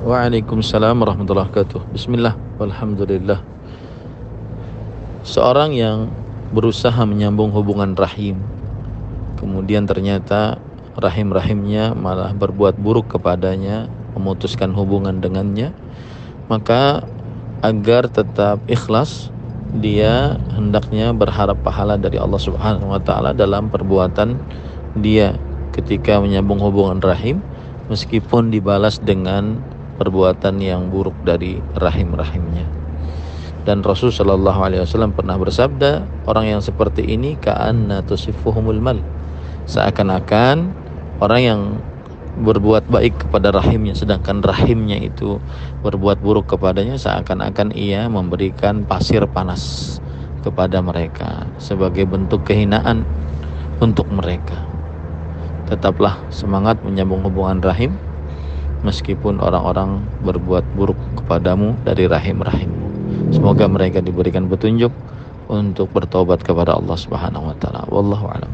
Waalaikumsalam warahmatullahi wabarakatuh. Bismillah, walhamdulillah. Seorang yang berusaha menyambung hubungan rahim, kemudian ternyata rahim-rahimnya malah berbuat buruk kepadanya, memutuskan hubungan dengannya, maka agar tetap ikhlas, dia hendaknya berharap pahala dari Allah Subhanahu wa taala dalam perbuatan dia ketika menyambung hubungan rahim meskipun dibalas dengan perbuatan yang buruk dari rahim-rahimnya. Dan Rasul Shallallahu Alaihi Wasallam pernah bersabda, orang yang seperti ini ka'anna tusifuhumul mal. Seakan-akan orang yang berbuat baik kepada rahimnya sedangkan rahimnya itu berbuat buruk kepadanya seakan-akan ia memberikan pasir panas kepada mereka sebagai bentuk kehinaan untuk mereka tetaplah semangat menyambung hubungan rahim meskipun orang-orang berbuat buruk kepadamu dari rahim-rahimmu. Semoga mereka diberikan petunjuk untuk bertobat kepada Allah Subhanahu wa taala. Wallahu a'lam.